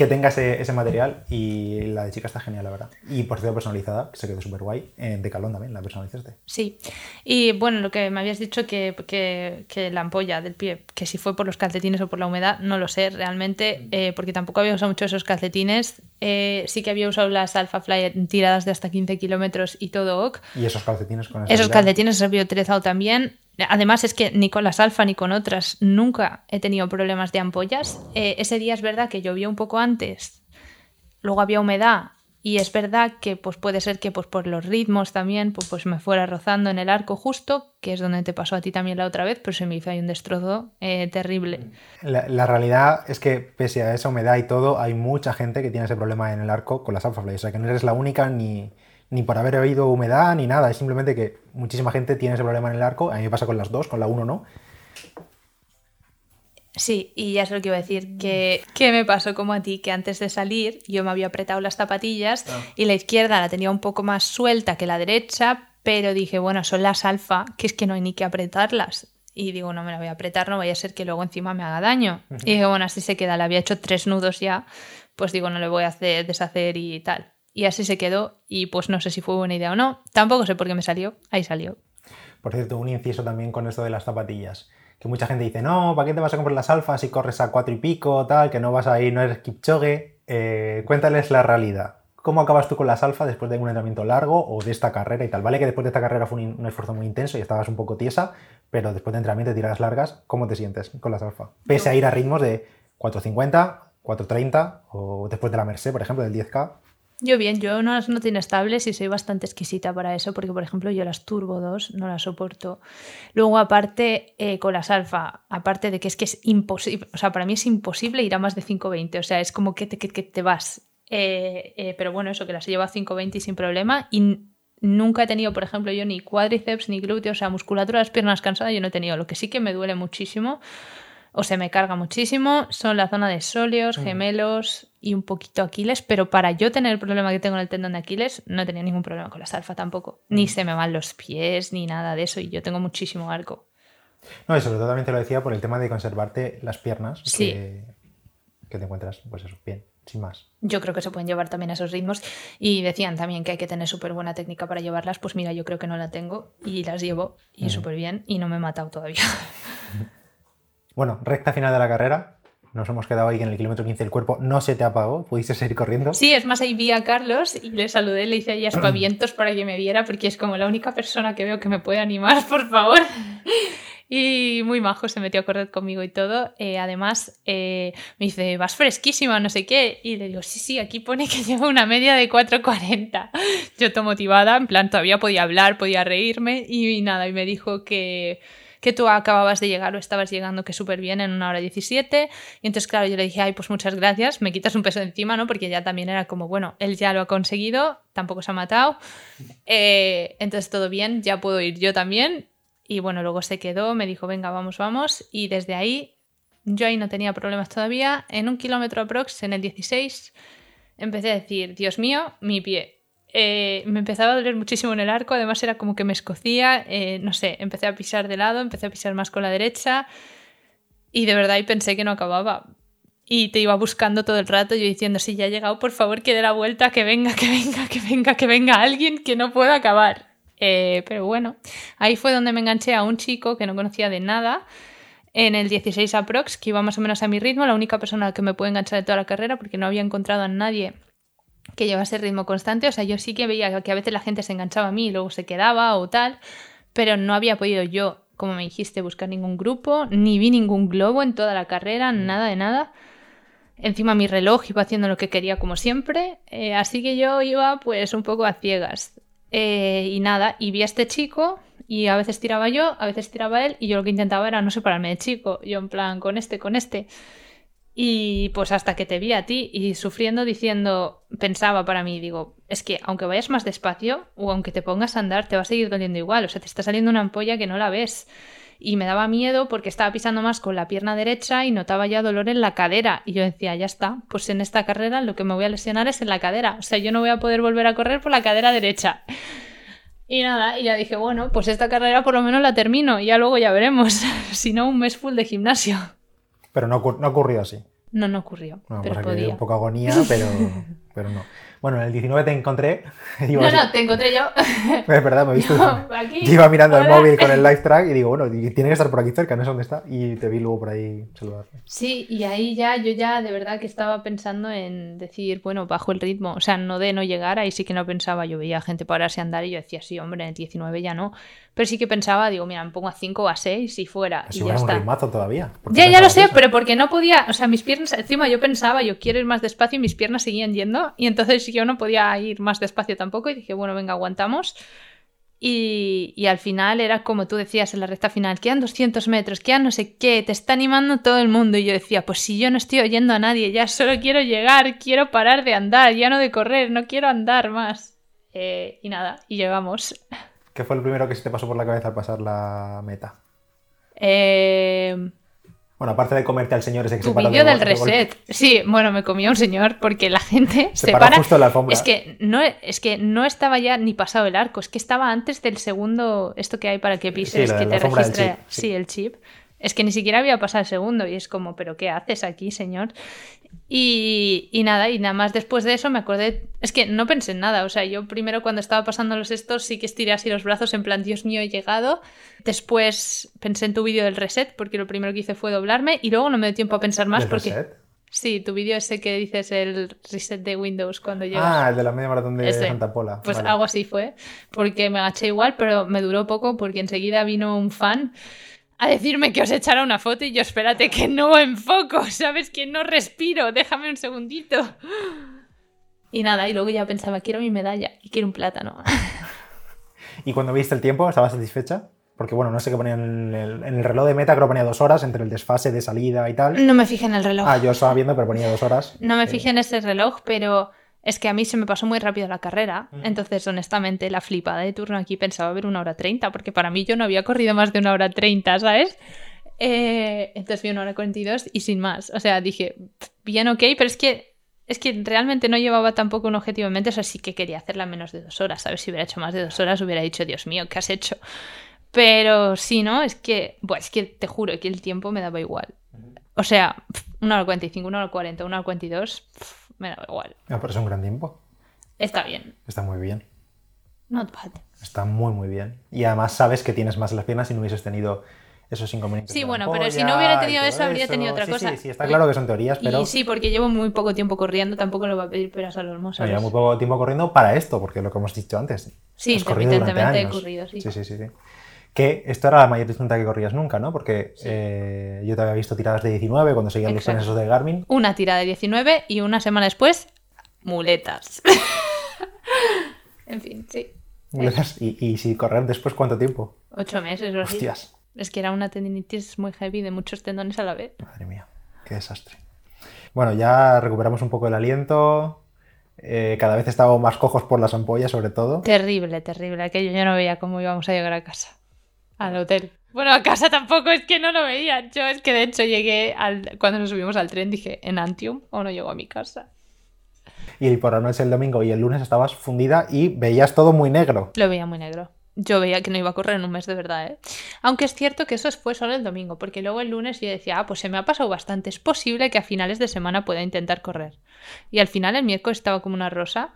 que tenga ese, material y la de chica está genial, la verdad. Y por cierto, personalizada, que se quedó súper guay. En Decalón también la personalizaste. Sí. Y bueno, lo que me habías dicho que, que, la ampolla del pie, que si fue por los calcetines o por la humedad, no lo sé realmente, eh, porque tampoco había usado mucho esos calcetines. Eh, sí que había usado las Alpha Fly tiradas de hasta 15 kilómetros y todo ok. ¿Y esos calcetines con Esos calcetines se había utilizado también. Además es que ni con las alfa ni con otras nunca he tenido problemas de ampollas. Eh, ese día es verdad que llovió un poco antes, luego había humedad y es verdad que pues puede ser que pues por los ritmos también pues, pues me fuera rozando en el arco justo, que es donde te pasó a ti también la otra vez, pero se me hizo ahí un destrozo eh, terrible. La, realidad es que pese a esa humedad y todo, hay mucha gente que tiene ese problema en el arco con las alfa o sea que no eres la única ni ni por haber oído humedad ni nada, es simplemente que muchísima gente tiene ese problema en el arco, a mí me pasa con las dos, con la 1 no. Sí, y ya sé lo que iba a decir, que, que, me pasó como a ti, que antes de salir yo me había apretado las zapatillas ah. y la izquierda la tenía un poco más suelta que la derecha, pero dije, bueno, son las alfa, que es que no hay ni que apretarlas. Y digo, no me la voy a apretar, no vaya a ser que luego encima me haga daño. Y dije, bueno, así se queda, le había hecho tres nudos ya, pues digo, no le voy a hacer deshacer y tal. Y así se quedó y pues no sé si fue buena idea o no. Tampoco sé por qué me salió. Ahí salió. Por cierto, un inciso también con esto de las zapatillas. Que mucha gente dice, no, ¿para qué te vas a comprar las alfas si corres a cuatro y pico, tal, que no vas a ir, no eres Kipchoge? Eh, cuéntales la realidad. ¿Cómo acabas tú con las alfas después de un entrenamiento largo o de esta carrera y tal? Vale que después de esta carrera fue un, esfuerzo muy intenso y estabas un poco tiesa, pero después de entrenamiento y tiradas largas, ¿cómo te sientes con las alfas? Pese a ir a ritmos de 4.50, 4.30 o después de la Merced, por ejemplo, del 10K. Yo bien, yo no las noto inestables y soy bastante exquisita para eso, porque por ejemplo yo las Turbo 2 no las soporto. Luego aparte eh, con las Alfa, aparte de que es que es imposible, o sea, para mí es imposible ir a más de 520, o sea, es como que te, que, te vas. Eh, eh, pero bueno, eso que las llevo a 520 sin problema y nunca he tenido, por ejemplo, yo ni cuádriceps ni glúteos, o sea, musculatura de las piernas cansada yo no he tenido. Lo que sí que me duele muchísimo o se me carga muchísimo son la zona de sóleos, mm. gemelos y un poquito Aquiles, pero para yo tener el problema que tengo en el tendón de Aquiles, no tenía ningún problema con las alfa tampoco. Ni mm. se me van los pies, ni nada de eso, y yo tengo muchísimo arco. No, y sobre todo también te lo decía por el tema de conservarte las piernas, sí. que, te encuentras, pues eso, bien, sin más. Yo creo que se pueden llevar también a esos ritmos, y decían también que hay que tener súper buena técnica para llevarlas, pues mira, yo creo que no la tengo, y las llevo, y súper bien, y no me he matado todavía. Bueno, recta final de la carrera. Nos hemos quedado ahí en el kilómetro 15 el cuerpo no se te apagó, pudiste seguir corriendo. Sí, es más, ahí vi a Carlos y le saludé, le hice ahí aspavientos para que me viera, porque es como la única persona que veo que me puede animar, por favor. Y muy majo, se metió a correr conmigo y todo. Eh, además, eh, me dice, vas fresquísima, no sé qué. Y le digo, sí, sí, aquí pone que llevo una media de 4.40. Yo estoy motivada, en plan, todavía podía hablar, podía reírme y nada, y me dijo que que tú acababas de llegar o estabas llegando que súper bien en una hora 17. Y entonces, claro, yo le dije, ay, pues muchas gracias, me quitas un peso encima, ¿no? Porque ya también era como, bueno, él ya lo ha conseguido, tampoco se ha matado. Eh, entonces, todo bien, ya puedo ir yo también. Y bueno, luego se quedó, me dijo, venga, vamos, vamos. Y desde ahí, yo ahí no tenía problemas todavía. En un kilómetro aprox, en el 16, empecé a decir, Dios mío, mi pie eh, me empezaba a doler muchísimo en el arco, además era como que me escocía, eh, no sé, empecé a pisar de lado, empecé a pisar más con la derecha y de verdad y pensé que no acababa. Y te iba buscando todo el rato, yo diciendo, si ya he llegado, por favor que dé la vuelta, que venga, que venga, que venga, que venga alguien que no pueda acabar. Eh, pero bueno, ahí fue donde me enganché a un chico que no conocía de nada en el 16 aprox, que iba más o menos a mi ritmo, la única persona que me puede enganchar de toda la carrera porque no había encontrado a nadie que llevase ritmo constante. O sea, yo sí que veía que a veces la gente se enganchaba a mí y luego se quedaba o tal, pero no había podido yo, como me dijiste, buscar ningún grupo, ni vi ningún globo en toda la carrera, mm. nada de nada. Encima mi reloj iba haciendo lo que quería como siempre, eh, así que yo iba pues un poco a ciegas. Eh, y nada, y vi a este chico y a veces tiraba yo, a veces tiraba él y yo lo que intentaba era no separarme de chico, yo en plan con este, con este. Y pues hasta que te vi a ti y sufriendo diciendo, pensaba para mí, digo, es que aunque vayas más despacio o aunque te pongas a andar, te va a seguir doliendo igual. O sea, te está saliendo una ampolla que no la ves. Y me daba miedo porque estaba pisando más con la pierna derecha y notaba ya dolor en la cadera. Y yo decía, ya está, pues en esta carrera lo que me voy a lesionar es en la cadera. O sea, yo no voy a poder volver a correr por la cadera derecha. Y nada, y ya dije, bueno, pues esta carrera por lo menos la termino y ya luego ya veremos. si no, un mes full de gimnasio. Pero no, no ocurrió así. No, no ocurrió. No, pero que podía. un poco agonía, pero, pero no. Bueno, en el 19 te encontré. No, así- no, te encontré yo. Es verdad, me he visto. Yo, iba mirando el hola. móvil con el live track y digo, bueno, tiene que estar por aquí cerca, no sé dónde está. Y te vi luego por ahí saludarme. Sí, y ahí ya, yo ya de verdad que estaba pensando en decir, bueno, bajo el ritmo, o sea, no de no llegar, ahí sí que no pensaba, yo veía gente pararse a andar y yo decía, sí, hombre, en el 19 ya no, pero sí que pensaba, digo, mira, me pongo a 5 o a 6 y fuera, y ya fuera un está. ritmazo todavía. ¿Por qué Ya, ya lo sé, eso? pero porque no podía, o sea, mis piernas, encima yo pensaba, yo quiero ir más despacio y mis piernas seguían yendo, y entonces yo no podía ir más despacio tampoco, y dije, bueno, venga, aguantamos. Y, y al final era como tú decías en la recta final, quedan 200 metros, quedan no sé qué, te está animando todo el mundo. Y yo decía, pues si yo no estoy oyendo a nadie, ya solo quiero llegar, quiero parar de andar, ya no de correr, no quiero andar más. Eh, y nada, y llegamos. ¿Qué fue lo primero que se te pasó por la cabeza al pasar la meta? Eh, Bueno, aparte de comerte al señor ese que Tu se para vídeo de del reset. Sí, bueno, me comía un señor porque la gente Se se, paró para. justo en la alfombra. Es que no es que no estaba ya ni pasado el arco, es que estaba antes del segundo esto que hay para que pises que te registre. chip, sí. sí. el chip. Es que ni siquiera había pasado el segundo y es como, pero ¿qué haces aquí, señor? Y, y nada, y nada más después de eso me acordé, es que no pensé en nada, o sea, yo primero cuando estaba pasando los estos sí que estiré así los brazos en plan, Dios mío, he llegado. Después pensé en tu vídeo del reset porque lo primero que hice fue doblarme y luego no me dio tiempo a pensar más ¿Del porque... reset? Sí, tu vídeo ese que dices el reset de Windows cuando llegas. Ah, el de la media maratón de Ese. Santa Pola. Pues Vale. algo así fue, porque me agaché igual, pero me duró poco porque enseguida vino un fan a decirme que os echara una foto y yo espérate que no enfoco, ¿sabes? Que no respiro, déjame un segundito. Y nada, y luego ya pensaba, quiero mi medalla y quiero un plátano. ¿Y cuando viste el tiempo, estabas satisfecha? Porque bueno, no sé qué ponía en el, en el reloj de meta, creo que ponía dos horas entre el desfase de salida y tal. No me fijé en el reloj. Ah, yo estaba viendo, pero ponía dos horas. No me Eh, fijé en ese reloj, pero es que a mí se me pasó muy rápido la carrera. Mm. Entonces, honestamente, la flipada de turno aquí pensaba ver una hora treinta, porque para mí yo no había corrido más de una hora treinta, ¿sabes? Eh, entonces vi una hora cuarenta y dos y sin más. O sea, dije, "Pff, bien, ok, pero es que. Es que realmente no llevaba tampoco un objetivo en mente, o sea, sí que quería hacerla en menos de dos horas, ¿sabes? Si hubiera hecho más de dos horas hubiera dicho, Dios mío, ¿qué has hecho? Pero sí, ¿no? Es que, buah, es que te juro que el tiempo me daba igual. O sea, una hora cuarenta y cinco, una hora cuarenta, una hora cuarenta y dos, me daba igual. Ah, pero es un gran tiempo. Está bien. Está muy bien. Not bad. Está muy, muy bien. Y además sabes que tienes más en las piernas y no hubieses tenido esos inconvenientes. Sí, bueno, pero si no hubiera tenido eso, habría tenido otra Sí, cosa. Sí, sí, está claro que son teorías, pero Y sí, porque llevo muy poco tiempo corriendo, tampoco le va a pedir peras al olmo, ¿sabes? había muy poco tiempo corriendo para esto, porque lo que hemos dicho antes. Sí, has corrido durante intermitentemente he años. corrido, sí. Sí, sí, sí, sí. Que esto era la mayor distancia que corrías nunca, ¿no? Porque eh, yo te había visto tiradas de 19 cuando seguías los esos de Garmin. Una tira de 19 y una semana después, muletas. en fin, sí. Y, y si correr después, ¿cuánto tiempo? Ocho meses o así. Hostias. Es que era una tendinitis muy heavy de muchos tendones a la vez. Madre mía, qué desastre. Bueno, ya recuperamos un poco el aliento. eh, cada vez estábamos más cojos por las ampollas, sobre todo. Terrible, terrible. Aquello yo no veía cómo íbamos a llegar a casa. Al hotel. Bueno, a casa tampoco, es que no lo veía. Yo es que de hecho llegué al... cuando nos subimos al tren dije, ¿en Antium o no llego a mi casa? Y por la noche el domingo y el lunes estabas fundida y veías todo muy negro. Lo veía muy negro. Yo veía que no iba a correr en un mes de verdad, ¿eh? Aunque es cierto que eso fue solo el domingo, porque luego el lunes yo decía, ah, pues se me ha pasado bastante, es posible que a finales de semana pueda intentar correr. Y al final el miércoles estaba como una rosa,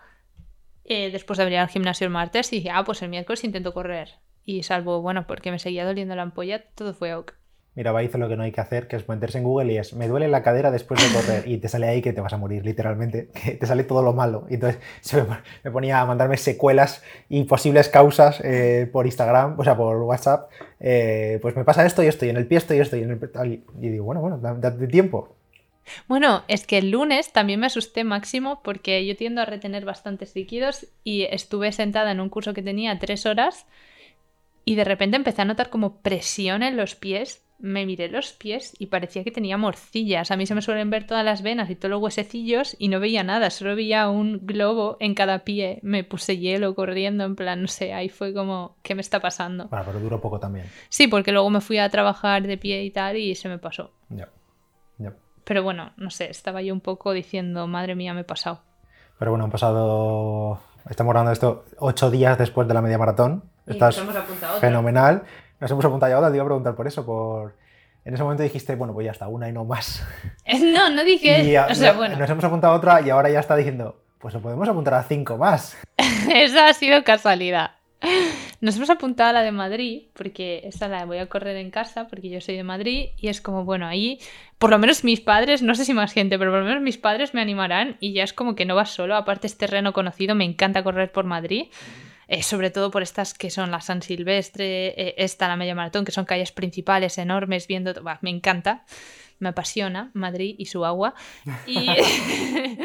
eh, después de abrir al gimnasio el martes, y dije, ah, pues el miércoles intento correr. Y salvo, bueno, porque me seguía doliendo la ampolla, todo fue ok. Mira, va hizo lo que no hay que hacer, que es meterse en Google y es, me duele la cadera después de correr. Y te sale ahí que te vas a morir, literalmente. Que te sale todo lo malo. Y entonces se me, me ponía a mandarme secuelas y posibles causas eh, por Instagram, o sea, por WhatsApp. eh, pues me pasa esto y esto, y en el pie esto y esto, y en el. Y digo, bueno, bueno, da- date tiempo. Bueno, es que el lunes también me asusté máximo porque yo tiendo a retener bastantes líquidos y estuve sentada en un curso que tenía tres horas y de repente empecé a notar como presión en los pies me miré los pies y parecía que tenía morcillas. A mí se me suelen ver todas las venas y todos los huesecillos y no veía nada, solo veía un globo en cada pie. Me puse hielo corriendo, en plan, no sé, ahí fue como, ¿qué me está pasando? Bueno, pero duró poco también. Sí, porque luego me fui a trabajar de pie y tal y se me pasó. Ya. ya. Pero bueno, no sé, estaba yo un poco diciendo, madre mía, me he pasado. Pero bueno, han pasado. Estamos grabando esto ocho días después de la media maratón. Estás fenomenal. Nos hemos apuntado ya ahora, te iba a preguntar por eso, por... En ese momento dijiste, bueno, pues ya está, una y no más. No, no dije... o sea, bueno. Nos hemos apuntado a otra y ahora ya está diciendo, pues lo podemos apuntar a cinco más. Esa ha sido casualidad. Nos hemos apuntado a la de Madrid, porque esa la voy a correr en casa, porque yo soy de Madrid, y es como, bueno, ahí, por lo menos mis padres, no sé si más gente, pero por lo menos mis padres me animarán, y ya es como que no vas solo, aparte es terreno conocido, me encanta correr por Madrid. Eh, sobre todo por estas que son la San Silvestre, eh, esta, la Media Maratón, que son calles principales enormes, viendo, me encanta, me apasiona Madrid y su agua. Y,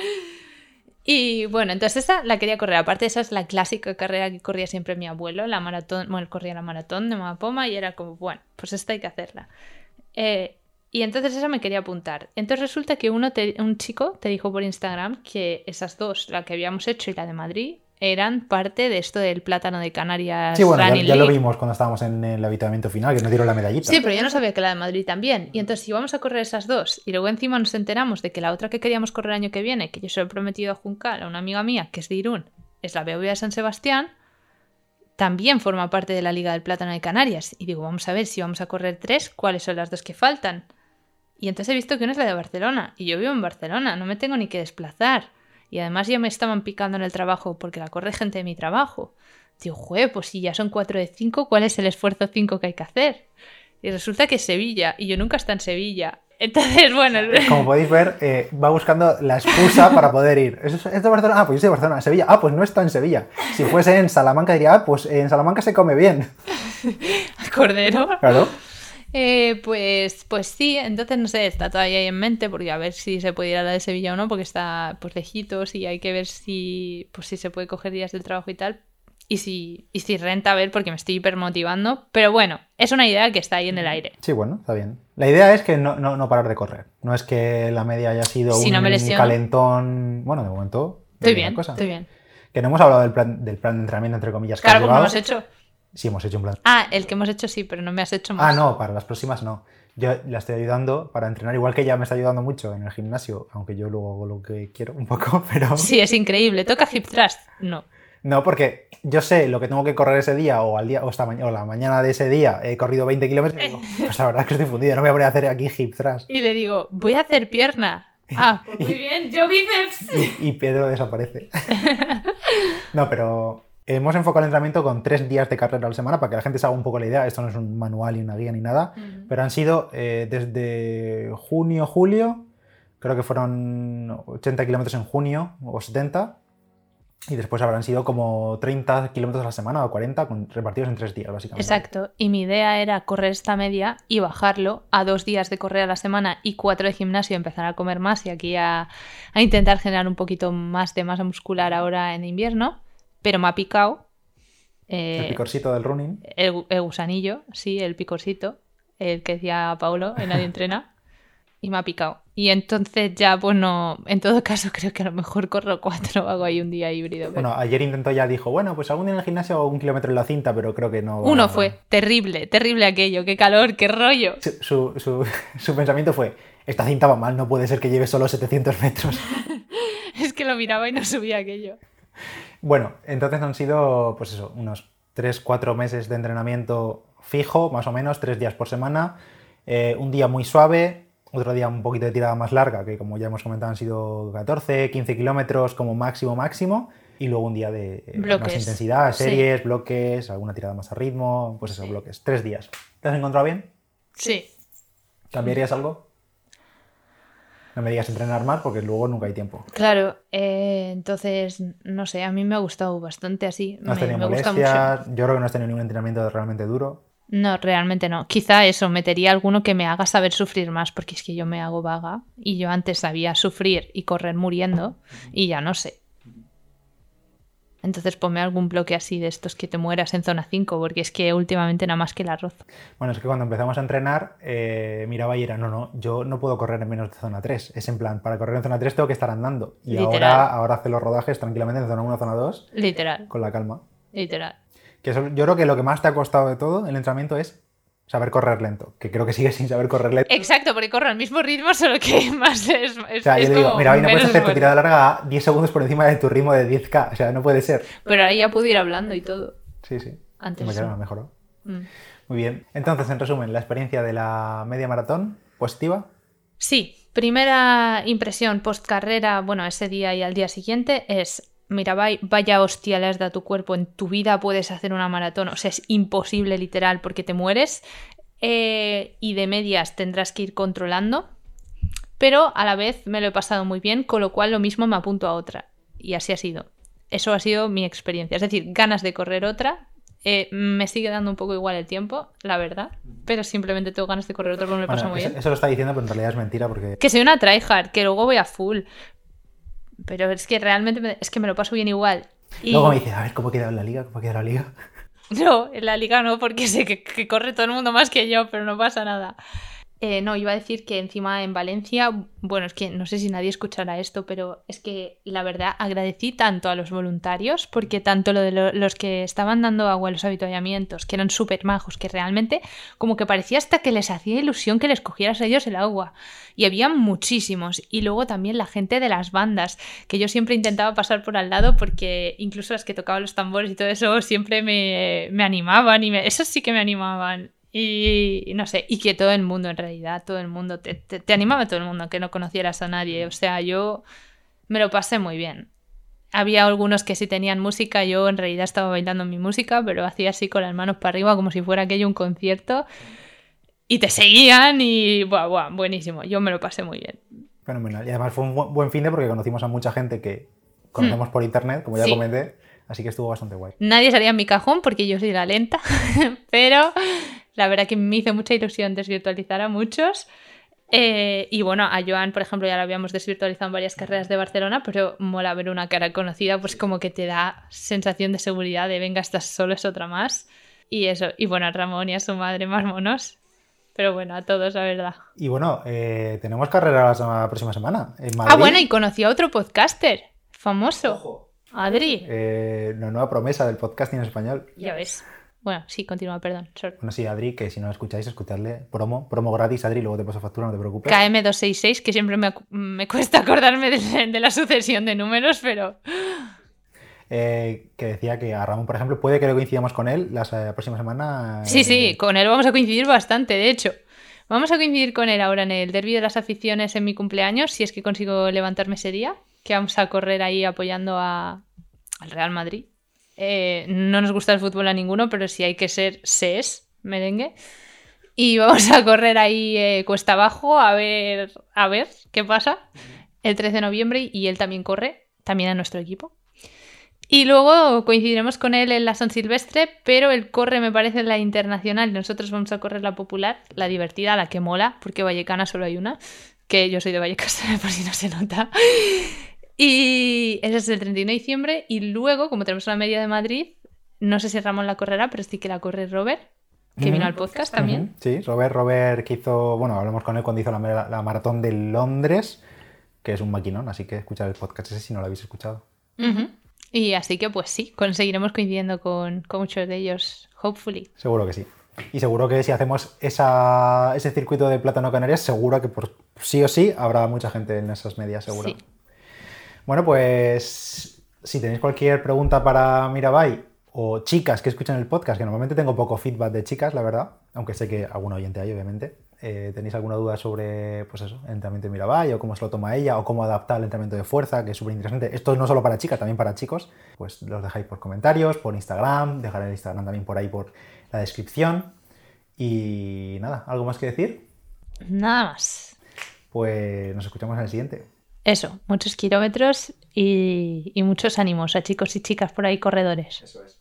y bueno, entonces esa la quería correr, aparte esa es la clásica carrera que corría siempre mi abuelo, la maratón, bueno, él corría la maratón de Mapoma y era como, bueno, pues esta hay que hacerla. Eh, y entonces esa me quería apuntar. Entonces resulta que uno un chico te dijo por Instagram que esas dos, la que habíamos hecho y la de Madrid, eran parte de esto del plátano de Canarias. Sí, bueno, ya, lo vimos cuando estábamos en el habitamiento final, que nos dieron la medallita. Sí, pero yo no sabía que la de Madrid también. Y entonces, si vamos a correr esas dos, y luego encima nos enteramos de que la otra que queríamos correr el año que viene, que yo se lo he prometido a Juncal, a una amiga mía, que es de Irún, es la BOV de San Sebastián, también forma parte de la Liga del Plátano de Canarias. Y digo, vamos a ver si vamos a correr tres, cuáles son las dos que faltan. Y entonces he visto que una es la de Barcelona, y yo vivo en Barcelona, no me tengo ni que desplazar. Y además ya me estaban picando en el trabajo porque la corre gente de mi trabajo. Digo, jue, pues si ya son 4 de 5, ¿cuál es el esfuerzo 5 que hay que hacer? Y resulta que es Sevilla, y yo nunca está en Sevilla. Entonces, bueno. Como podéis ver, eh, va buscando la excusa para poder ir. ¿Es, de Barcelona? Ah, pues yo soy de Barcelona. ¿Sevilla? Ah, pues no está en Sevilla. Si fuese en Salamanca, diría, ah, pues en Salamanca se come bien. Cordero. Claro. Eh, pues, pues sí, entonces no sé, está todavía ahí en mente, porque a ver si se puede ir a la de Sevilla o no, porque está pues lejitos y hay que ver si, pues, si se puede coger días del trabajo y tal. Y si, y si renta a ver, porque me estoy hipermotivando. Pero bueno, es una idea que está ahí en el aire. Sí, bueno, está bien. La idea es que no, no, parar de correr. No es que la media haya sido un, calentón. Bueno, de momento. Estoy bien, estoy bien. Que no hemos hablado del plan, del plan de entrenamiento, entre comillas. Claro, como hemos hecho. Sí, hemos hecho un plan. Ah, el que hemos hecho sí, pero no me has hecho más. Ah, no, para las próximas no. Yo la estoy ayudando para entrenar, igual que ella me está ayudando mucho en el gimnasio, aunque yo luego hago lo que quiero un poco, pero... Sí, es increíble. ¿Toca hip thrust? No. No, porque yo sé lo que tengo que correr ese día o al día o, esta o la mañana de ese día he corrido 20 kilómetros y digo, pues la verdad es que estoy fundido, no me voy a poner a hacer aquí hip thrust. Y le digo, voy a hacer pierna. Ah, muy bien, yo bíceps. y Pedro desaparece. no, pero hemos enfocado el entrenamiento con tres días de carrera a la semana para que la gente se haga un poco la idea. Esto no es un manual y una guía ni nada, pero han sido eh, desde junio, julio, creo que fueron 80 kilómetros en junio o 70, y después habrán sido como 30 kilómetros a la semana o 40 repartidos en tres días, básicamente. Exacto. Y mi idea era correr esta media y bajarlo a dos días de correr a la semana y cuatro de gimnasio, empezar a comer más y aquí a, a intentar generar un poquito más de masa muscular ahora en invierno pero me ha picado. el eh, picorcito del running. El, gusanillo, sí, el picorcito, el que decía Paulo en Nadie Entrena, y me ha picado. Y entonces ya, pues no, en todo caso creo que a lo mejor corro cuatro, hago ahí un día híbrido. Bueno, ayer intentó ya, dijo, bueno, pues algún día en el gimnasio hago un kilómetro en la cinta, pero creo que no... Uno fue, terrible, terrible aquello, qué calor, qué rollo. Su, su, su pensamiento fue, esta cinta va mal, no puede ser que lleve solo 700 metros. es que lo miraba y no subía aquello. Bueno, entonces han sido, pues eso, unos 3-4 meses de entrenamiento fijo, más o menos, 3 días por semana. Eh, un día muy suave, otro día un poquito de tirada más larga, que como ya hemos comentado han sido 14, 15 kilómetros como máximo máximo. Y luego un día de eh, más intensidad, series, bloques, alguna tirada más a ritmo, pues eso, bloques. Tres días. ¿Te has encontrado bien? Sí. ¿Cambiarías algo? No me digas entrenar más porque luego nunca hay tiempo. Claro, eh, entonces, no sé, a mí me ha gustado bastante así. ¿No has tenido molestias? Yo creo que no has tenido ningún entrenamiento realmente duro. No, realmente no. Quizá eso, metería alguno que me haga saber sufrir más, porque es que yo me hago vaga y yo antes sabía sufrir y correr muriendo y ya no sé. Entonces ponme algún bloque así de estos que te mueras en zona 5, porque es que últimamente nada más que el arroz. Bueno, es que cuando empezamos a entrenar, eh, miraba y era, no, no, yo no puedo correr en menos de zona 3. Es en plan, para correr en zona 3 tengo que estar andando. Y ahora, ahora hace los rodajes tranquilamente en zona 1, zona 2. Literal. Con la calma. Literal. Que yo creo que lo que más te ha costado de todo el entrenamiento es saber correr lento, que creo que sigue sin saber correr lento. Exacto, porque corre al mismo ritmo, solo que más es. o sea, yo digo, mira, hoy no puedes hacer tu tirada larga 10 segundos por encima de tu ritmo de 10K, o sea, no puede ser. Pero ahí ya pude ir hablando y todo. Sí, sí. Antes. Me mejoró. Mm. Muy bien. Entonces, en resumen, la experiencia de la media maratón, positiva. Sí, primera impresión post carrera, bueno, ese día y al día siguiente es mira, vaya hostia le has dado a tu cuerpo, en tu vida puedes hacer una maratón, o sea, es imposible literal porque te mueres eh, y de medias tendrás que ir controlando, pero a la vez me lo he pasado muy bien, con lo cual lo mismo me apunto a otra y así ha sido. Eso ha sido mi experiencia, es decir, ganas de correr otra. Eh, me sigue dando un poco igual el tiempo, la verdad, pero simplemente tengo ganas de correr otra porque me pasa muy bien. Eso lo está diciendo, pero en realidad es mentira porque... Que soy una tryhard, que luego voy a full, pero es que realmente me, es que me lo paso bien igual. Y... Luego me dice, a ver, ¿cómo ha quedado en la liga? ¿Cómo ha quedado la liga? No, en la liga no, porque sé que, que, corre todo el mundo más que yo, pero no pasa nada. Eh, no, iba a decir que encima en Valencia, bueno, es que no sé si nadie escuchará esto, pero es que la verdad agradecí tanto a los voluntarios, porque tanto lo de los que estaban dando agua a los habituallamientos, que eran súper majos, que realmente como que parecía hasta que les hacía ilusión que les cogieras a ellos el agua. Y había muchísimos. Y luego también la gente de las bandas, que yo siempre intentaba pasar por al lado, porque incluso las que tocaban los tambores y todo eso siempre me, me animaban y me, eso sí que me animaban. Y no sé, y que todo el mundo en realidad, todo el mundo, te, te, animaba todo el mundo, que no conocieras a nadie. O sea, yo me lo pasé muy bien. Había algunos que sí tenían música, yo en realidad estaba bailando mi música, pero hacía así con las manos para arriba como si fuera aquello un concierto. Y te seguían y buah, buah, buenísimo. Yo me lo pasé muy bien. Fenomenal. Y además fue un buen fin de porque conocimos a mucha gente que conocemos hmm. por internet, como ya comenté. Así que estuvo bastante guay. Nadie salía en mi cajón porque yo soy la lenta, pero la verdad que me hizo mucha ilusión desvirtualizar a muchos. Eh, y bueno, a Joan, por ejemplo, ya lo habíamos desvirtualizado en varias carreras de Barcelona, pero mola ver una cara conocida, pues como que te da sensación de seguridad de venga, estás solo, es otra más. Y eso, y bueno, a Ramón y a su madre más monos. Pero bueno, a todos, la verdad. Y bueno, eh, tenemos carrera la próxima semana. En Ah, bueno, y conocí a otro podcaster famoso. Adri. Eh, la nueva promesa del podcasting en español. Ya ves. Bueno, sí, continúa, perdón. Bueno, sí, Adri, que si no lo escucháis, escuchadle. Promo, promo gratis, Adri, luego te paso factura, no te preocupes. KM266, que siempre me, cuesta acordarme de, la sucesión de números, pero... Eh, que decía que a Ramón, por ejemplo, puede que lo coincidamos con él la próxima semana. Sí, sí, eh, con él vamos a coincidir bastante, de hecho. Vamos a coincidir con él ahora en el Derby de las Aficiones en mi cumpleaños, si es que consigo levantarme ese día, que vamos a correr ahí apoyando a, al Real Madrid. Eh, no nos gusta el fútbol a ninguno, pero si hay que ser, SES, merengue. Y vamos a correr ahí eh, cuesta abajo a ver, a ver qué pasa el 13 de noviembre y él también corre, también a nuestro equipo. Y luego coincidiremos con él en la San Silvestre, pero él corre, me parece, la internacional. Nosotros vamos a correr la popular, la divertida, la que mola, porque Vallecana solo hay una, que yo soy de Vallecas, por si no se nota. Y ese es el 31 de diciembre. Y luego, como tenemos una media de Madrid, no sé si Ramón la correrá, pero sí que la corre Robert, que vino al podcast también. Sí, Robert, Robert que hizo, bueno, hablamos con él cuando hizo la, maratón de Londres, que es un maquinón, así que escuchar el podcast ese si no lo habéis escuchado. Y así que pues sí, conseguiremos coincidiendo con, muchos de ellos, hopefully. Seguro que sí. Y seguro que si hacemos ese circuito de Plátano Canarias, seguro que por sí o sí habrá mucha gente en esas medias, seguro. Sí. Bueno, pues si tenéis cualquier pregunta para Mirabai o chicas que escuchan el podcast, que normalmente tengo poco feedback de chicas, la verdad, aunque sé que algún oyente hay, obviamente. Eh, ¿Tenéis alguna duda sobre pues eso, el entrenamiento de Mirabai o cómo se lo toma ella o cómo adaptar el entrenamiento de fuerza, que es súper interesante? Esto no solo para chicas, también para chicos. Pues los dejáis por comentarios, por Instagram, dejaré el Instagram también por ahí por la descripción. Y nada, ¿algo más que decir? Nada más. Pues nos escuchamos en el siguiente eso, muchos kilómetros y, muchos ánimos a chicos y chicas por ahí corredores. Eso es.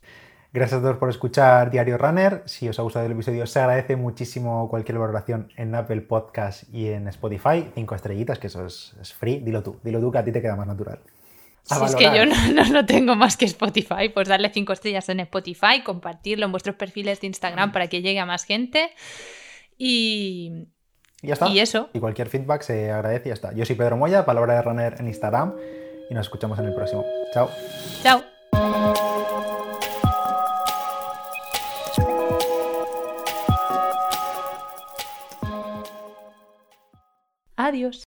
Gracias a todos por escuchar Diario Runner. Si os ha gustado el episodio, se agradece muchísimo cualquier valoración en Apple Podcast y en Spotify. Cinco estrellitas, que eso es, es free. Dilo tú, dilo tú que a ti te queda más natural. Si es que yo no, no, tengo más que Spotify, pues darle cinco estrellas en Spotify, compartirlo en vuestros perfiles de Instagram para que llegue a más gente. Y, y ya está. Y eso. Y cualquier feedback se agradece y ya está. Yo soy Pedro Moya, palabra de runner en Instagram. Y nos escuchamos en el próximo. Chao. Chao. Adiós.